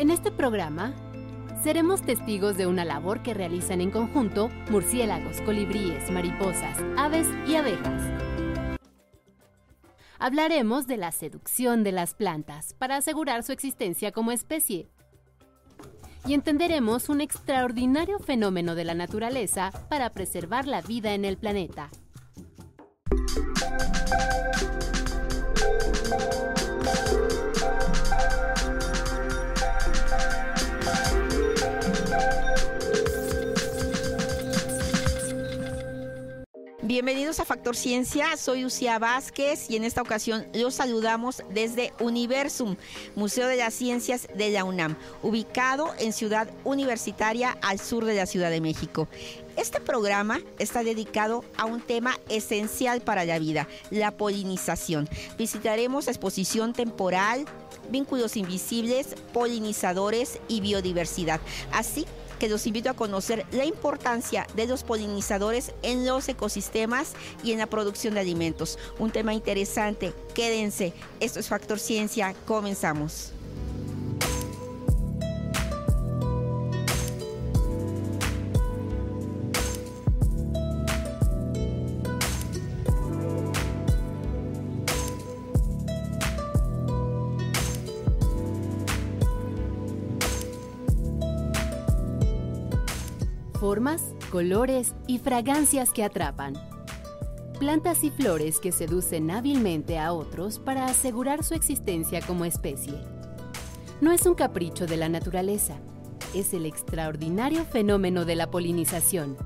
En este programa, seremos testigos de una labor que realizan en conjunto murciélagos, colibríes, mariposas, aves y abejas. Hablaremos de la seducción de las plantas para asegurar su existencia como especie. Y entenderemos un extraordinario fenómeno de la naturaleza para preservar la vida en el planeta. Bienvenidos a Factor Ciencia, soy Lucía Vázquez y en esta ocasión los saludamos desde Universum, Museo de las Ciencias de la UNAM, ubicado en Ciudad Universitaria al sur de la Ciudad de México. Este programa está dedicado a un tema esencial para la vida, la polinización. Visitaremos exposición temporal, vínculos invisibles, polinizadores y biodiversidad, así que los invito a conocer la importancia de los polinizadores en los ecosistemas y en la producción de alimentos. Un tema interesante, quédense. Esto es Factor Ciencia, comenzamos. Formas, colores y fragancias que atrapan. Plantas y flores que seducen hábilmente a otros para asegurar su existencia como especie. No es un capricho de la naturaleza, es el extraordinario fenómeno de la polinización,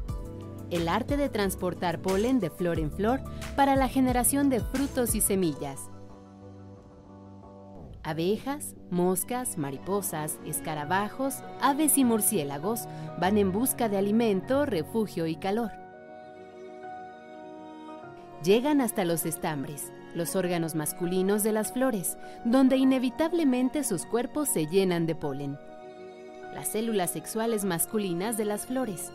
el arte de transportar polen de flor en flor para la generación de frutos y semillas Abejas, moscas, mariposas, escarabajos, aves y murciélagos van en busca de alimento, refugio y calor. Llegan hasta los estambres, los órganos masculinos de las flores, donde inevitablemente sus cuerpos se llenan de polen. Las células sexuales masculinas de las flores.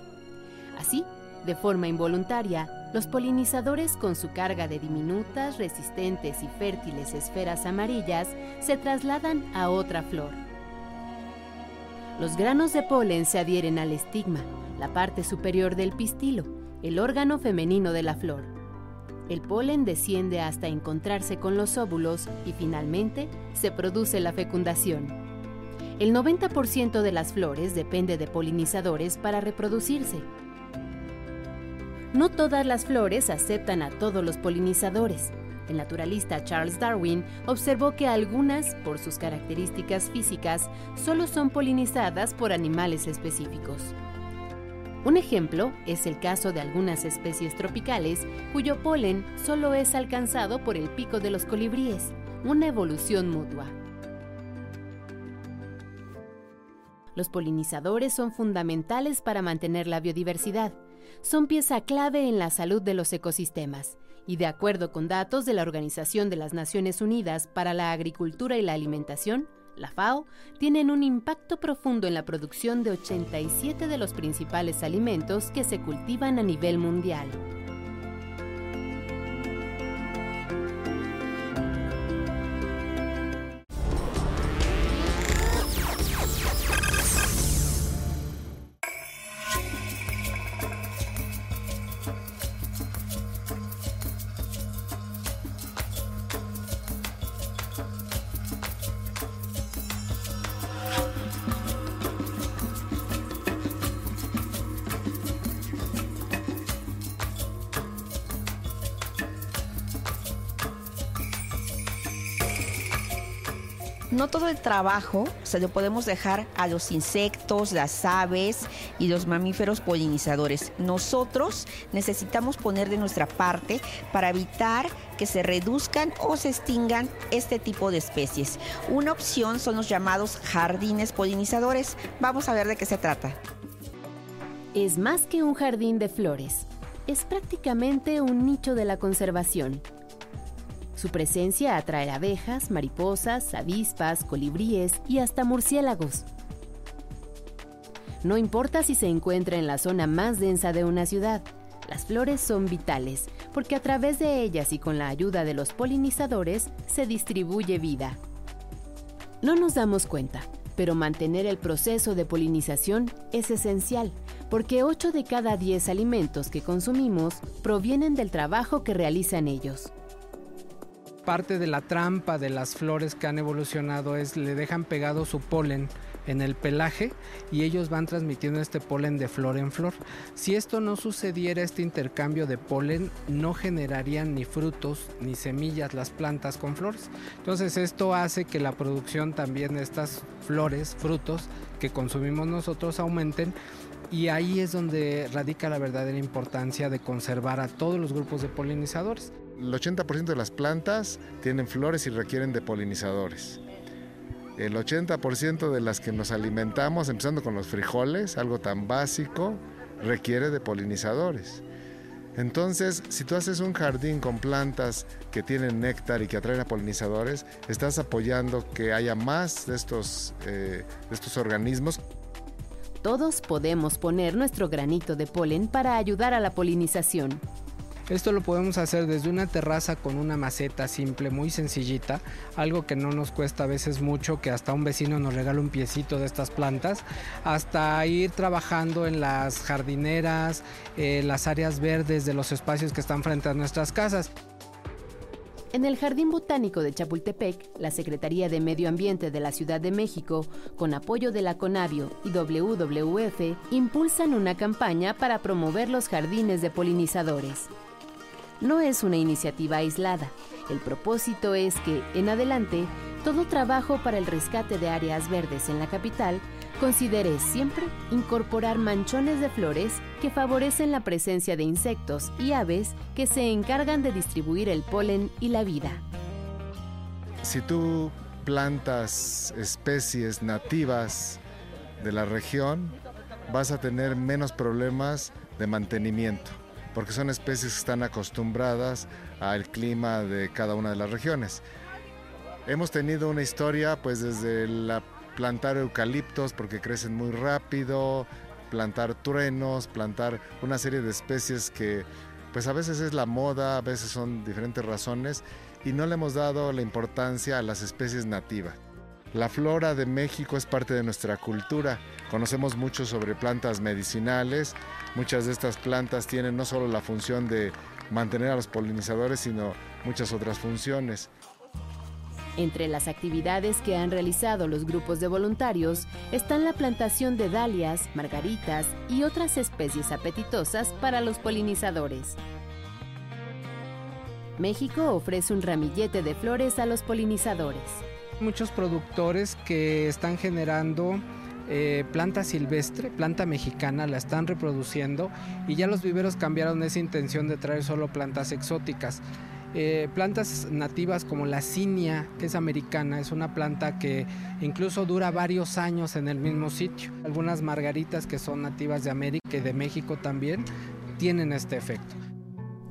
Así, de forma involuntaria, los polinizadores con su carga de diminutas, resistentes y fértiles esferas amarillas se trasladan a otra flor. Los granos de polen se adhieren al estigma, la parte superior del pistilo, el órgano femenino de la flor. El polen desciende hasta encontrarse con los óvulos y finalmente se produce la fecundación. El 90% de las flores depende de polinizadores para reproducirse. No todas las flores aceptan a todos los polinizadores. El naturalista Charles Darwin observó que algunas, por sus características físicas, solo son polinizadas por animales específicos. Un ejemplo es el caso de algunas especies tropicales cuyo polen solo es alcanzado por el pico de los colibríes, una evolución mutua. Los polinizadores son fundamentales para mantener la biodiversidad, son pieza clave en la salud de los ecosistemas y de acuerdo con datos de la Organización de las Naciones Unidas para la Agricultura y la Alimentación, la FAO, tienen un impacto profundo en la producción de 87 de los principales alimentos que se cultivan a nivel mundial. No todo el trabajo se lo podemos dejar a los insectos, las aves y los mamíferos polinizadores. Nosotros necesitamos poner de nuestra parte para evitar que se reduzcan o se extingan este tipo de especies. Una opción son los llamados jardines polinizadores. Vamos a ver de qué se trata. Es más que un jardín de flores. Es prácticamente un nicho de la conservación su presencia atrae abejas, mariposas, avispas, colibríes y hasta murciélagos. No importa si se encuentra en la zona más densa de una ciudad, las flores son vitales porque a través de ellas y con la ayuda de los polinizadores se distribuye vida. No nos damos cuenta, Pero mantener el proceso de polinización es esencial, porque 8 de cada 10 alimentos que consumimos provienen del trabajo que realizan ellos parte de la trampa de las flores que han evolucionado es le dejan pegado su polen en el pelaje y ellos van transmitiendo este polen de flor en flor. Si esto no sucediera, este intercambio de polen, no generarían ni frutos ni semillas las plantas con flores. Entonces esto hace que la producción también de estas flores, frutos que consumimos nosotros aumenten y ahí es donde radica la verdadera importancia de conservar a todos los grupos de polinizadores. El 80% de las plantas tienen flores y requieren de polinizadores. El 80% de las que nos alimentamos, empezando con los frijoles, algo tan básico, requiere de polinizadores. Entonces, si tú haces un jardín con plantas que tienen néctar y que atraen a polinizadores, estás apoyando que haya más de estos, eh, de estos organismos. Todos podemos poner nuestro granito de polen para ayudar a la polinización. Esto lo podemos hacer desde una terraza con una maceta simple, muy sencillita, algo que no nos cuesta a veces mucho, que hasta un vecino nos regala un piecito de estas plantas, hasta ir trabajando en las jardineras, en las áreas verdes de los espacios que están frente a nuestras casas. En el Jardín Botánico de Chapultepec, la Secretaría de Medio Ambiente de la Ciudad de México, con apoyo de la CONAVIO y WWF, impulsan una campaña para promover los jardines de polinizadores no es una iniciativa aislada. El propósito es que, en adelante, todo trabajo para el rescate de áreas verdes en la capital considere siempre incorporar manchones de flores que favorecen la presencia de insectos y aves que se encargan de distribuir el polen y la vida. Si tú plantas especies nativas de la región, vas a tener menos problemas de mantenimiento porque son especies que están acostumbradas al clima de cada una de las regiones. Hemos tenido una historia pues desde la plantar eucaliptos porque crecen muy rápido, plantar truenos, plantar una serie de especies que pues a veces es la moda, a veces son diferentes razones y no le hemos dado la importancia a las especies nativas. La flora de México es parte de nuestra cultura. Conocemos mucho sobre plantas medicinales. Muchas de estas plantas tienen no solo la función de mantener a los polinizadores, sino muchas otras funciones. Entre las actividades que han realizado los grupos de voluntarios están la plantación de dalias, margaritas y otras especies apetitosas para los polinizadores. México ofrece un ramillete de flores a los polinizadores muchos productores que están generando eh, planta silvestre, planta mexicana, la están reproduciendo y ya los viveros cambiaron esa intención de traer solo plantas exóticas. Eh, plantas nativas como la cinia, que es americana, es una planta que incluso dura varios años en el mismo sitio. Algunas margaritas que son nativas de América y de México también tienen este efecto.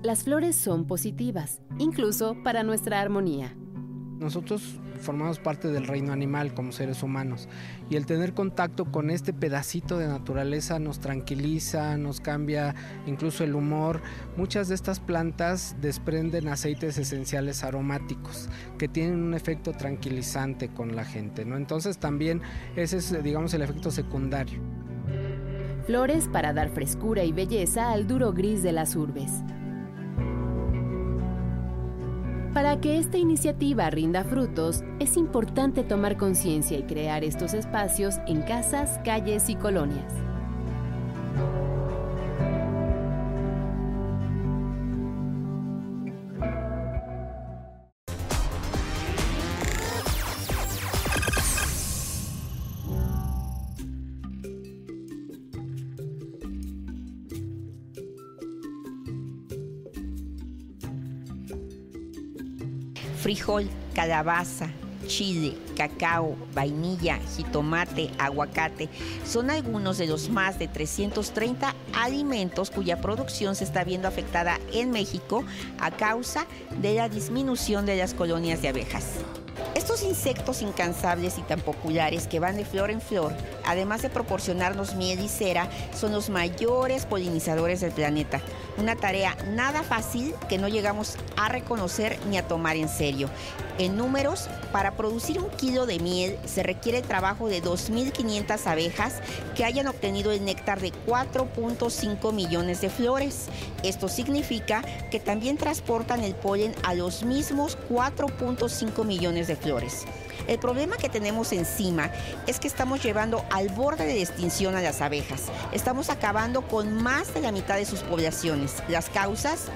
Las flores son positivas, incluso para nuestra armonía. Nosotros formamos parte del reino animal como seres humanos y el tener contacto con este pedacito de naturaleza nos tranquiliza, nos cambia incluso el humor. Muchas de estas plantas desprenden aceites esenciales aromáticos que tienen un efecto tranquilizante con la gente, ¿no? Entonces también ese es digamos el efecto secundario. Flores para dar frescura y belleza al duro gris de las urbes. Para que esta iniciativa rinda frutos, es importante tomar conciencia y crear estos espacios en casas, calles y colonias. Frijol, calabaza, chile, cacao, vainilla, jitomate, aguacate. Son algunos de los más de 330 alimentos cuya producción se está viendo afectada en México a causa de la disminución de las colonias de abejas. Estos insectos incansables y tan populares que van de flor en flor, además de proporcionarnos miel y cera, son los mayores polinizadores del planeta. Una tarea nada fácil que no llegamos a reconocer ni a tomar en serio. En números, para producir un kilo de miel se requiere el trabajo de 2.500 abejas que hayan obtenido el néctar de 4.5 millones de flores. Esto significa que también transportan el polen a los mismos 4.5 millones de flores. El problema que tenemos encima es que estamos llevando al borde de extinción a las abejas. Estamos acabando con más de la mitad de sus poblaciones. Las causas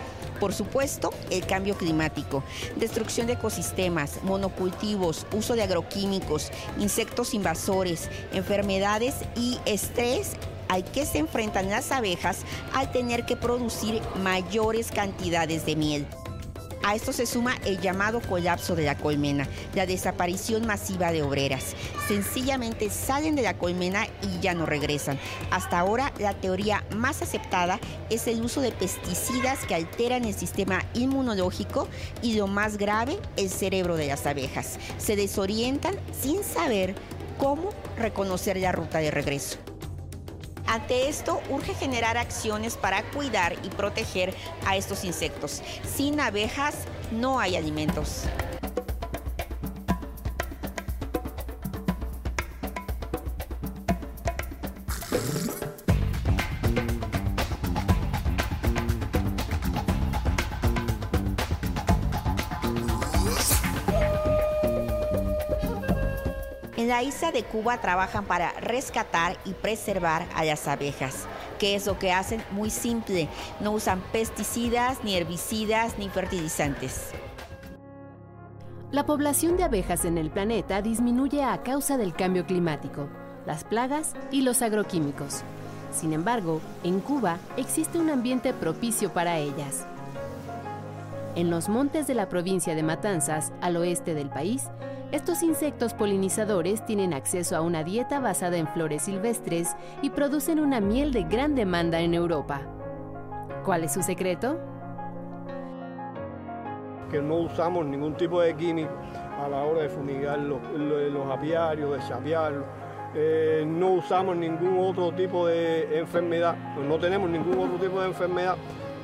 por supuesto, el cambio climático, destrucción de ecosistemas, monocultivos, uso de agroquímicos, insectos invasores, enfermedades y estrés al que se enfrentan las abejas al tener que producir mayores cantidades de miel. A esto se suma el llamado colapso de la colmena, la desaparición masiva de obreras. Sencillamente salen de la colmena y ya no regresan. Hasta ahora la teoría más aceptada es el uso de pesticidas que alteran el sistema inmunológico y lo más grave, el cerebro de las abejas. Se desorientan sin saber cómo reconocer la ruta de regreso. Ante esto, urge generar acciones para cuidar y proteger a estos insectos. Sin abejas no hay alimentos. La isla de Cuba trabajan para rescatar y preservar a las abejas. ¿Qué es lo que hacen? Muy simple. No usan pesticidas, ni herbicidas, ni fertilizantes. La población de abejas en el planeta disminuye a causa del cambio climático, las plagas y los agroquímicos. Sin embargo, en Cuba existe un ambiente propicio para ellas. En los montes de la provincia de Matanzas, al oeste del país, estos insectos polinizadores tienen acceso a una dieta basada en flores silvestres y producen una miel de gran demanda en Europa. ¿Cuál es su secreto? Que no usamos ningún tipo de químico a la hora de fumigar los, apiarios, de chapearlos. Eh, no usamos ningún otro tipo de enfermedad, no tenemos ningún otro tipo de enfermedad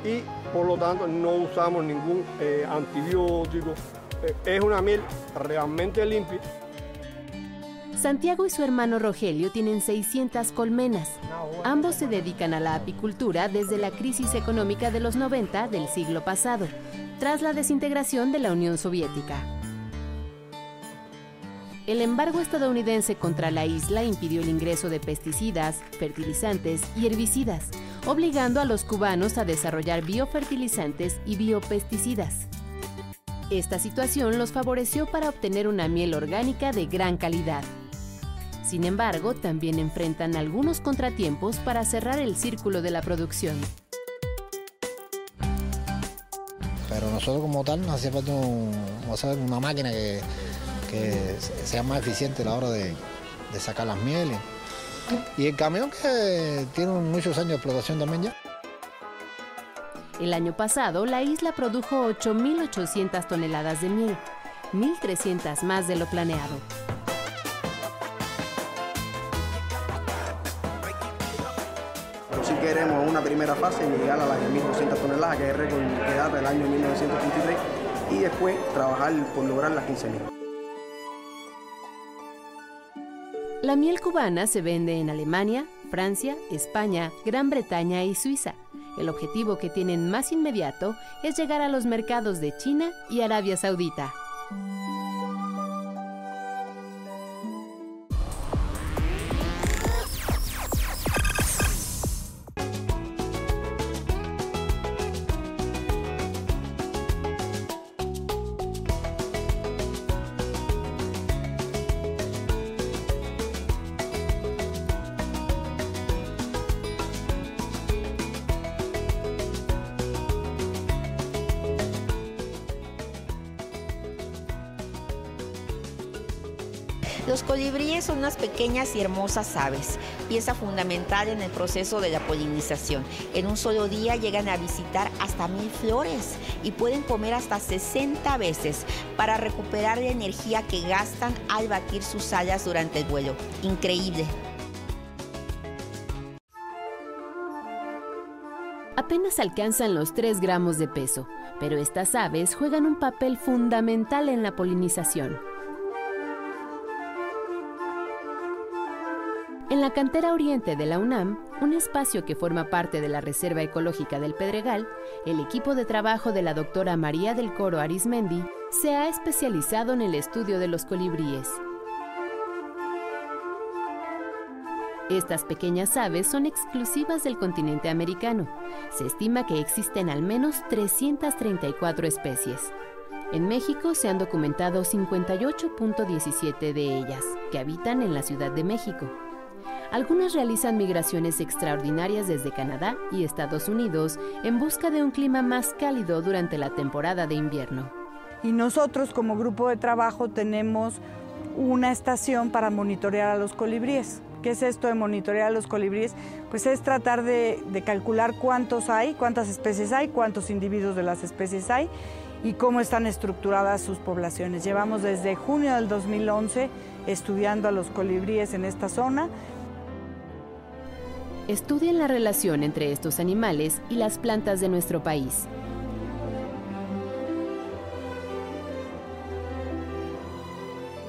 y por lo tanto no usamos ningún eh, antibiótico, eh, es una miel realmente limpia. Santiago y su hermano Rogelio tienen 600 colmenas. Ambos se dedican a la apicultura desde la crisis económica de los 90 del siglo pasado, tras la desintegración de la Unión Soviética. El embargo estadounidense contra la isla impidió el ingreso de pesticidas, fertilizantes y herbicidas, obligando a los cubanos a desarrollar biofertilizantes y biopesticidas. Esta situación los favoreció para obtener una miel orgánica de gran calidad. Sin embargo, también enfrentan algunos contratiempos para cerrar el círculo de la producción. Pero nosotros como tal nos hace falta una máquina que, sea más eficiente a la hora de, de sacar las mieles. Y el camión que tiene muchos años de explotación también ya. El año pasado, la isla produjo 8.800 toneladas de miel, 1.300 más de lo planeado. Si queremos una primera fase llegar a las 1.200 toneladas, que es el récord que data del año 1933, y después trabajar por lograr las 15.000. La miel cubana se vende en Alemania, Francia, España, Gran Bretaña y Suiza. El objetivo que tienen más inmediato es llegar a los mercados de China y Arabia Saudita. Colibríes son unas pequeñas y hermosas aves, pieza fundamental en el proceso de la polinización. En un solo día llegan a visitar hasta mil flores y pueden comer hasta 60 veces para recuperar la energía que gastan al batir sus alas durante el vuelo. Increíble. apenas alcanzan los 3 gramos de peso, pero estas aves juegan un papel fundamental en la polinización. La cantera oriente de la UNAM, un espacio que forma parte de la Reserva Ecológica del Pedregal, el equipo de trabajo de la doctora María del Coro Arismendi se ha especializado en el estudio de los colibríes. Estas pequeñas aves son exclusivas del continente americano. Se estima que existen al menos 334 especies. En México se han documentado 58.17 de ellas, que habitan en la Ciudad de México. Algunas realizan migraciones extraordinarias desde Canadá y Estados Unidos en busca de un clima más cálido durante la temporada de invierno. Y nosotros como grupo de trabajo tenemos una estación para monitorear a los colibríes. ¿Qué es esto de monitorear a los colibríes? Pues es tratar de, de, calcular cuántos hay, cuántas especies hay, cuántos individuos de las especies hay y cómo están estructuradas sus poblaciones. Llevamos desde junio del 2011 estudiando a los colibríes en esta zona. Estudian la relación entre estos animales y las plantas de nuestro país.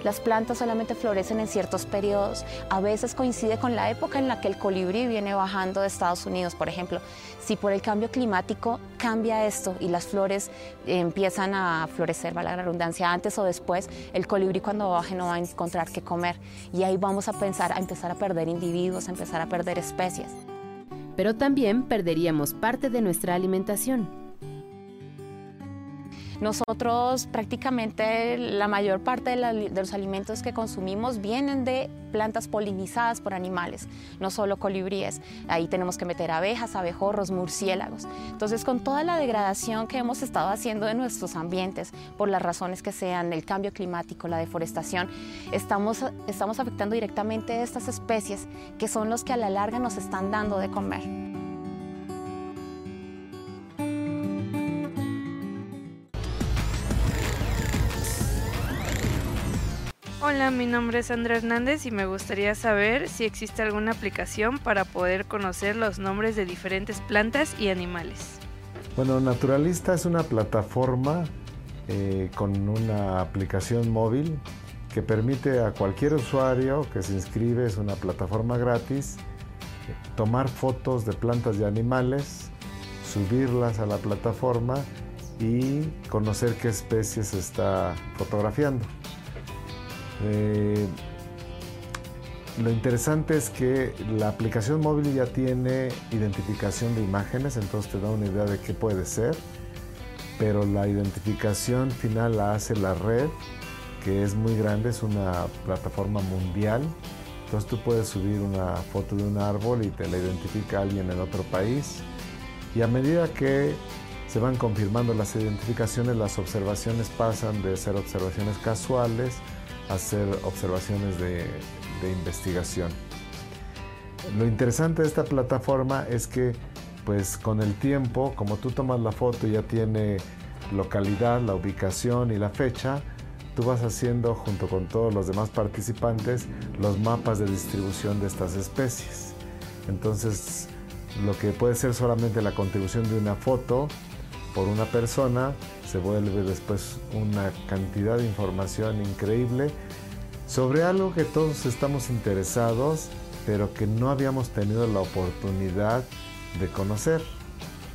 Las plantas solamente florecen en ciertos periodos. A veces coincide con la época en la que el colibrí viene bajando de Estados Unidos, por ejemplo. Si por el cambio climático cambia esto y las flores empiezan a florecer, va la redundancia, antes o después, el colibrí cuando baje no va a encontrar qué comer. Y ahí vamos a pensar a empezar a perder individuos, a empezar a perder especies. Pero también perderíamos parte de nuestra alimentación. Nosotros prácticamente la mayor parte de, los alimentos que consumimos vienen de plantas polinizadas por animales, no solo colibríes. Ahí tenemos que meter abejas, abejorros, murciélagos. Entonces, con toda la degradación que hemos estado haciendo de nuestros ambientes, por las razones que sean, el cambio climático, la deforestación, estamos, estamos afectando directamente a estas especies que son los que a la larga nos están dando de comer. Hola, mi nombre es Sandra Hernández y me gustaría saber si existe alguna aplicación para poder conocer los nombres de diferentes plantas y animales. Bueno, Naturalista es una plataforma eh, con una aplicación móvil que permite a cualquier usuario que se inscribe, es una plataforma gratis, tomar fotos de plantas y animales, subirlas a la plataforma y conocer qué especies está fotografiando. Eh, lo interesante es que la aplicación móvil ya tiene identificación de imágenes, entonces te da una idea de qué puede ser, pero la identificación final la hace la red, que es muy grande, es una plataforma mundial. Entonces tú puedes subir una foto de un árbol y te la identifica alguien en otro país. Y a medida que se van confirmando las identificaciones, las observaciones pasan de ser observaciones casuales hacer observaciones de, investigación. Lo interesante de esta plataforma es que pues con el tiempo, como tú tomas la foto ya tiene localidad, la ubicación y la fecha, tú vas haciendo junto con todos los demás participantes los mapas de distribución de estas especies. Entonces, lo que puede ser solamente la contribución de una foto por una persona se vuelve después una cantidad de información increíble sobre algo que todos estamos interesados, pero que no habíamos tenido la oportunidad de conocer.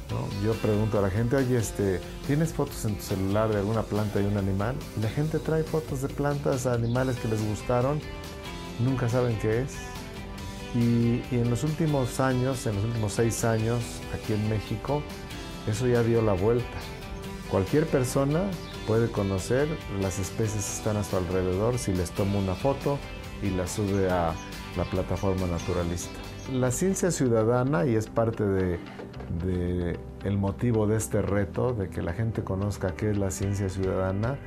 ¿no? Yo pregunto a la gente, oye, este, ¿tienes fotos en tu celular de alguna planta y un animal? La gente trae fotos de plantas, animales que les gustaron, nunca saben qué es. Y en los últimos años, en los últimos seis años, aquí en México, eso ya dio la vuelta. Cualquier persona puede conocer las especies que están a su alrededor si les toma una foto y la sube a la plataforma naturalista. La ciencia ciudadana, y es parte de, de motivo de este reto, de que la gente conozca qué es la ciencia ciudadana,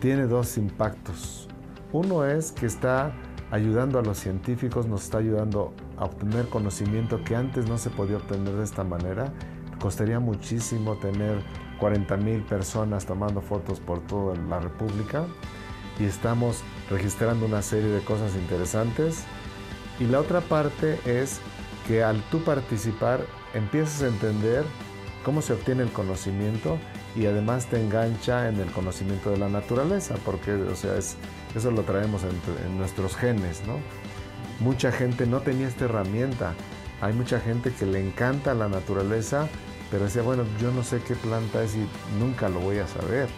tiene dos impactos. Uno es que está ayudando a los científicos, nos está ayudando a obtener conocimiento que antes no se podía obtener de esta manera. Costaría muchísimo tener 40 mil personas tomando fotos por toda la República y estamos registrando una serie de cosas interesantes. Y la otra parte es que al tú participar empiezas a entender cómo se obtiene el conocimiento y además te engancha en el conocimiento de la naturaleza, porque o sea, es, eso lo traemos en, en nuestros genes, ¿no? Mucha gente no tenía esta herramienta. Hay mucha gente que le encanta la naturaleza, pero decía, bueno, yo no sé qué planta es y nunca lo voy a saber.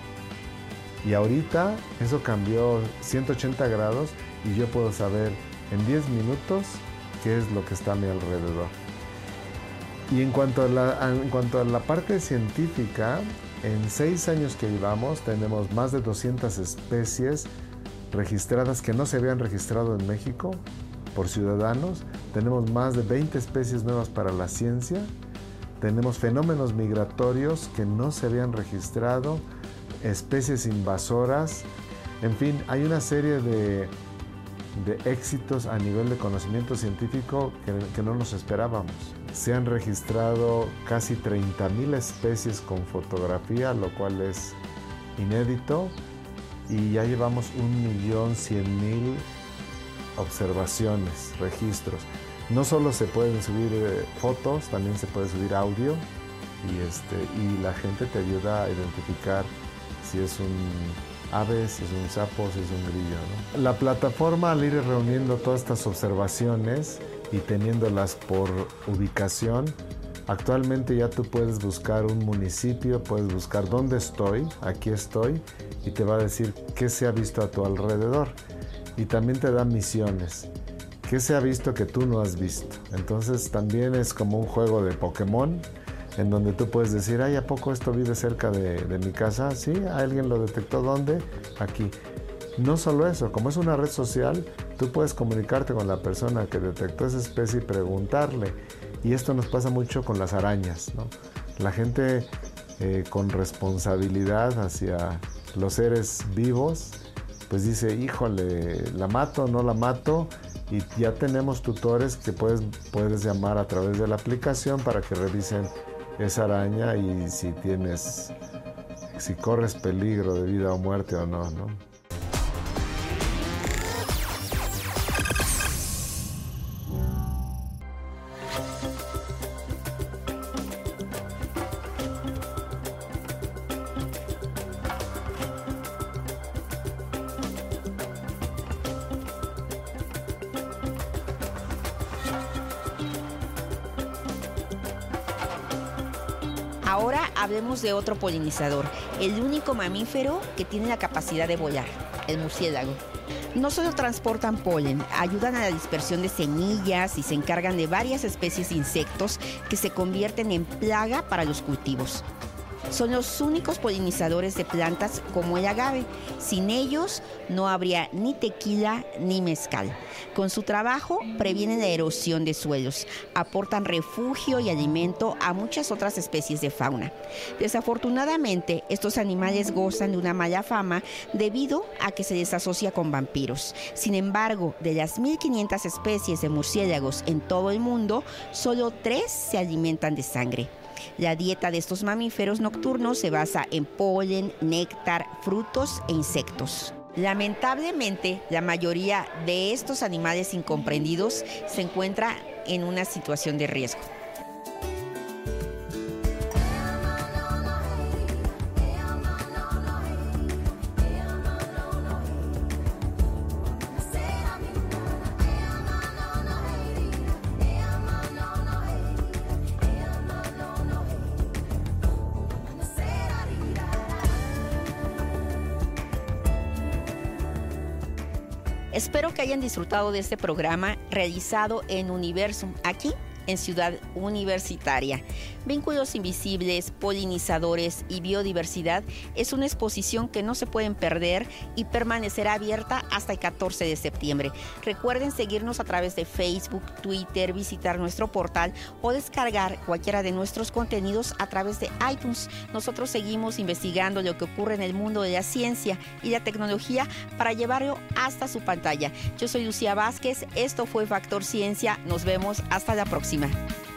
Y ahorita eso cambió 180 grados y yo puedo saber en 10 minutos qué es lo que está a mi alrededor. Y en cuanto a la, en cuanto a la parte científica, en seis años que llevamos tenemos más de 200 especies registradas que no se habían registrado en México por ciudadanos. Tenemos más de 20 especies nuevas para la ciencia. Tenemos fenómenos migratorios que no se habían registrado, especies invasoras. En fin, hay una serie de, de éxitos a nivel de conocimiento científico que, que no nos esperábamos. Se han registrado casi 30.000 especies con fotografía, lo cual es inédito, y ya llevamos 1.100.000 observaciones, registros. No solo se pueden subir eh, fotos, también se puede subir audio y, este, y la gente te ayuda a identificar si es un ave, si es un sapo, si es un grillo. La plataforma al ir reuniendo todas estas observaciones y teniéndolas por ubicación, actualmente ya tú puedes buscar un municipio, puedes buscar dónde estoy, aquí estoy, y te va a decir qué se ha visto a tu alrededor. Y también te da misiones. ¿Qué se ha visto que tú no has visto? Entonces también es como un juego de Pokémon en donde tú puedes decir, ay, ¿a poco esto vive cerca de, de mi casa? Sí, alguien lo detectó. ¿Dónde? Aquí. No solo eso, como es una red social, tú puedes comunicarte con la persona que detectó esa especie y preguntarle. Y esto nos pasa mucho con las arañas. ¿no? La gente eh, con responsabilidad hacia los seres vivos, pues dice, híjole, ¿la mato no la mato? Y ya tenemos tutores que puedes, puedes llamar a través de la aplicación para que revisen esa araña y si tienes, si corres peligro de vida o muerte o no, ¿no? Otro polinizador, el único mamífero que tiene la capacidad de volar, el murciélago. No solo transportan polen, ayudan a la dispersión de semillas y se encargan de varias especies de insectos que se convierten en plaga para los cultivos. Son los únicos polinizadores de plantas como el agave. Sin ellos no habría ni tequila ni mezcal. Con su trabajo previenen la erosión de suelos, aportan refugio y alimento a muchas otras especies de fauna. Desafortunadamente, estos animales gozan de una mala fama debido a que se les asocia con vampiros. Sin embargo, de las 1.500 especies de murciélagos en todo el mundo, solo tres se alimentan de sangre. La dieta de estos mamíferos nocturnos se basa en polen, néctar, frutos e insectos. Lamentablemente, la mayoría de estos animales incomprendidos se encuentra en una situación de riesgo. Disfrutado de este programa realizado en Universum, aquí en Ciudad Universitaria. Vínculos Invisibles, Polinizadores y Biodiversidad es una exposición que no se pueden perder y permanecerá abierta hasta el 14 de septiembre. Recuerden seguirnos a través de Facebook, Twitter, visitar nuestro portal o descargar cualquiera de nuestros contenidos a través de iTunes. Nosotros seguimos investigando lo que ocurre en el mundo de la ciencia y la tecnología para llevarlo hasta su pantalla. Yo soy Lucía Vázquez, esto fue Factor Ciencia, nos vemos hasta la próxima.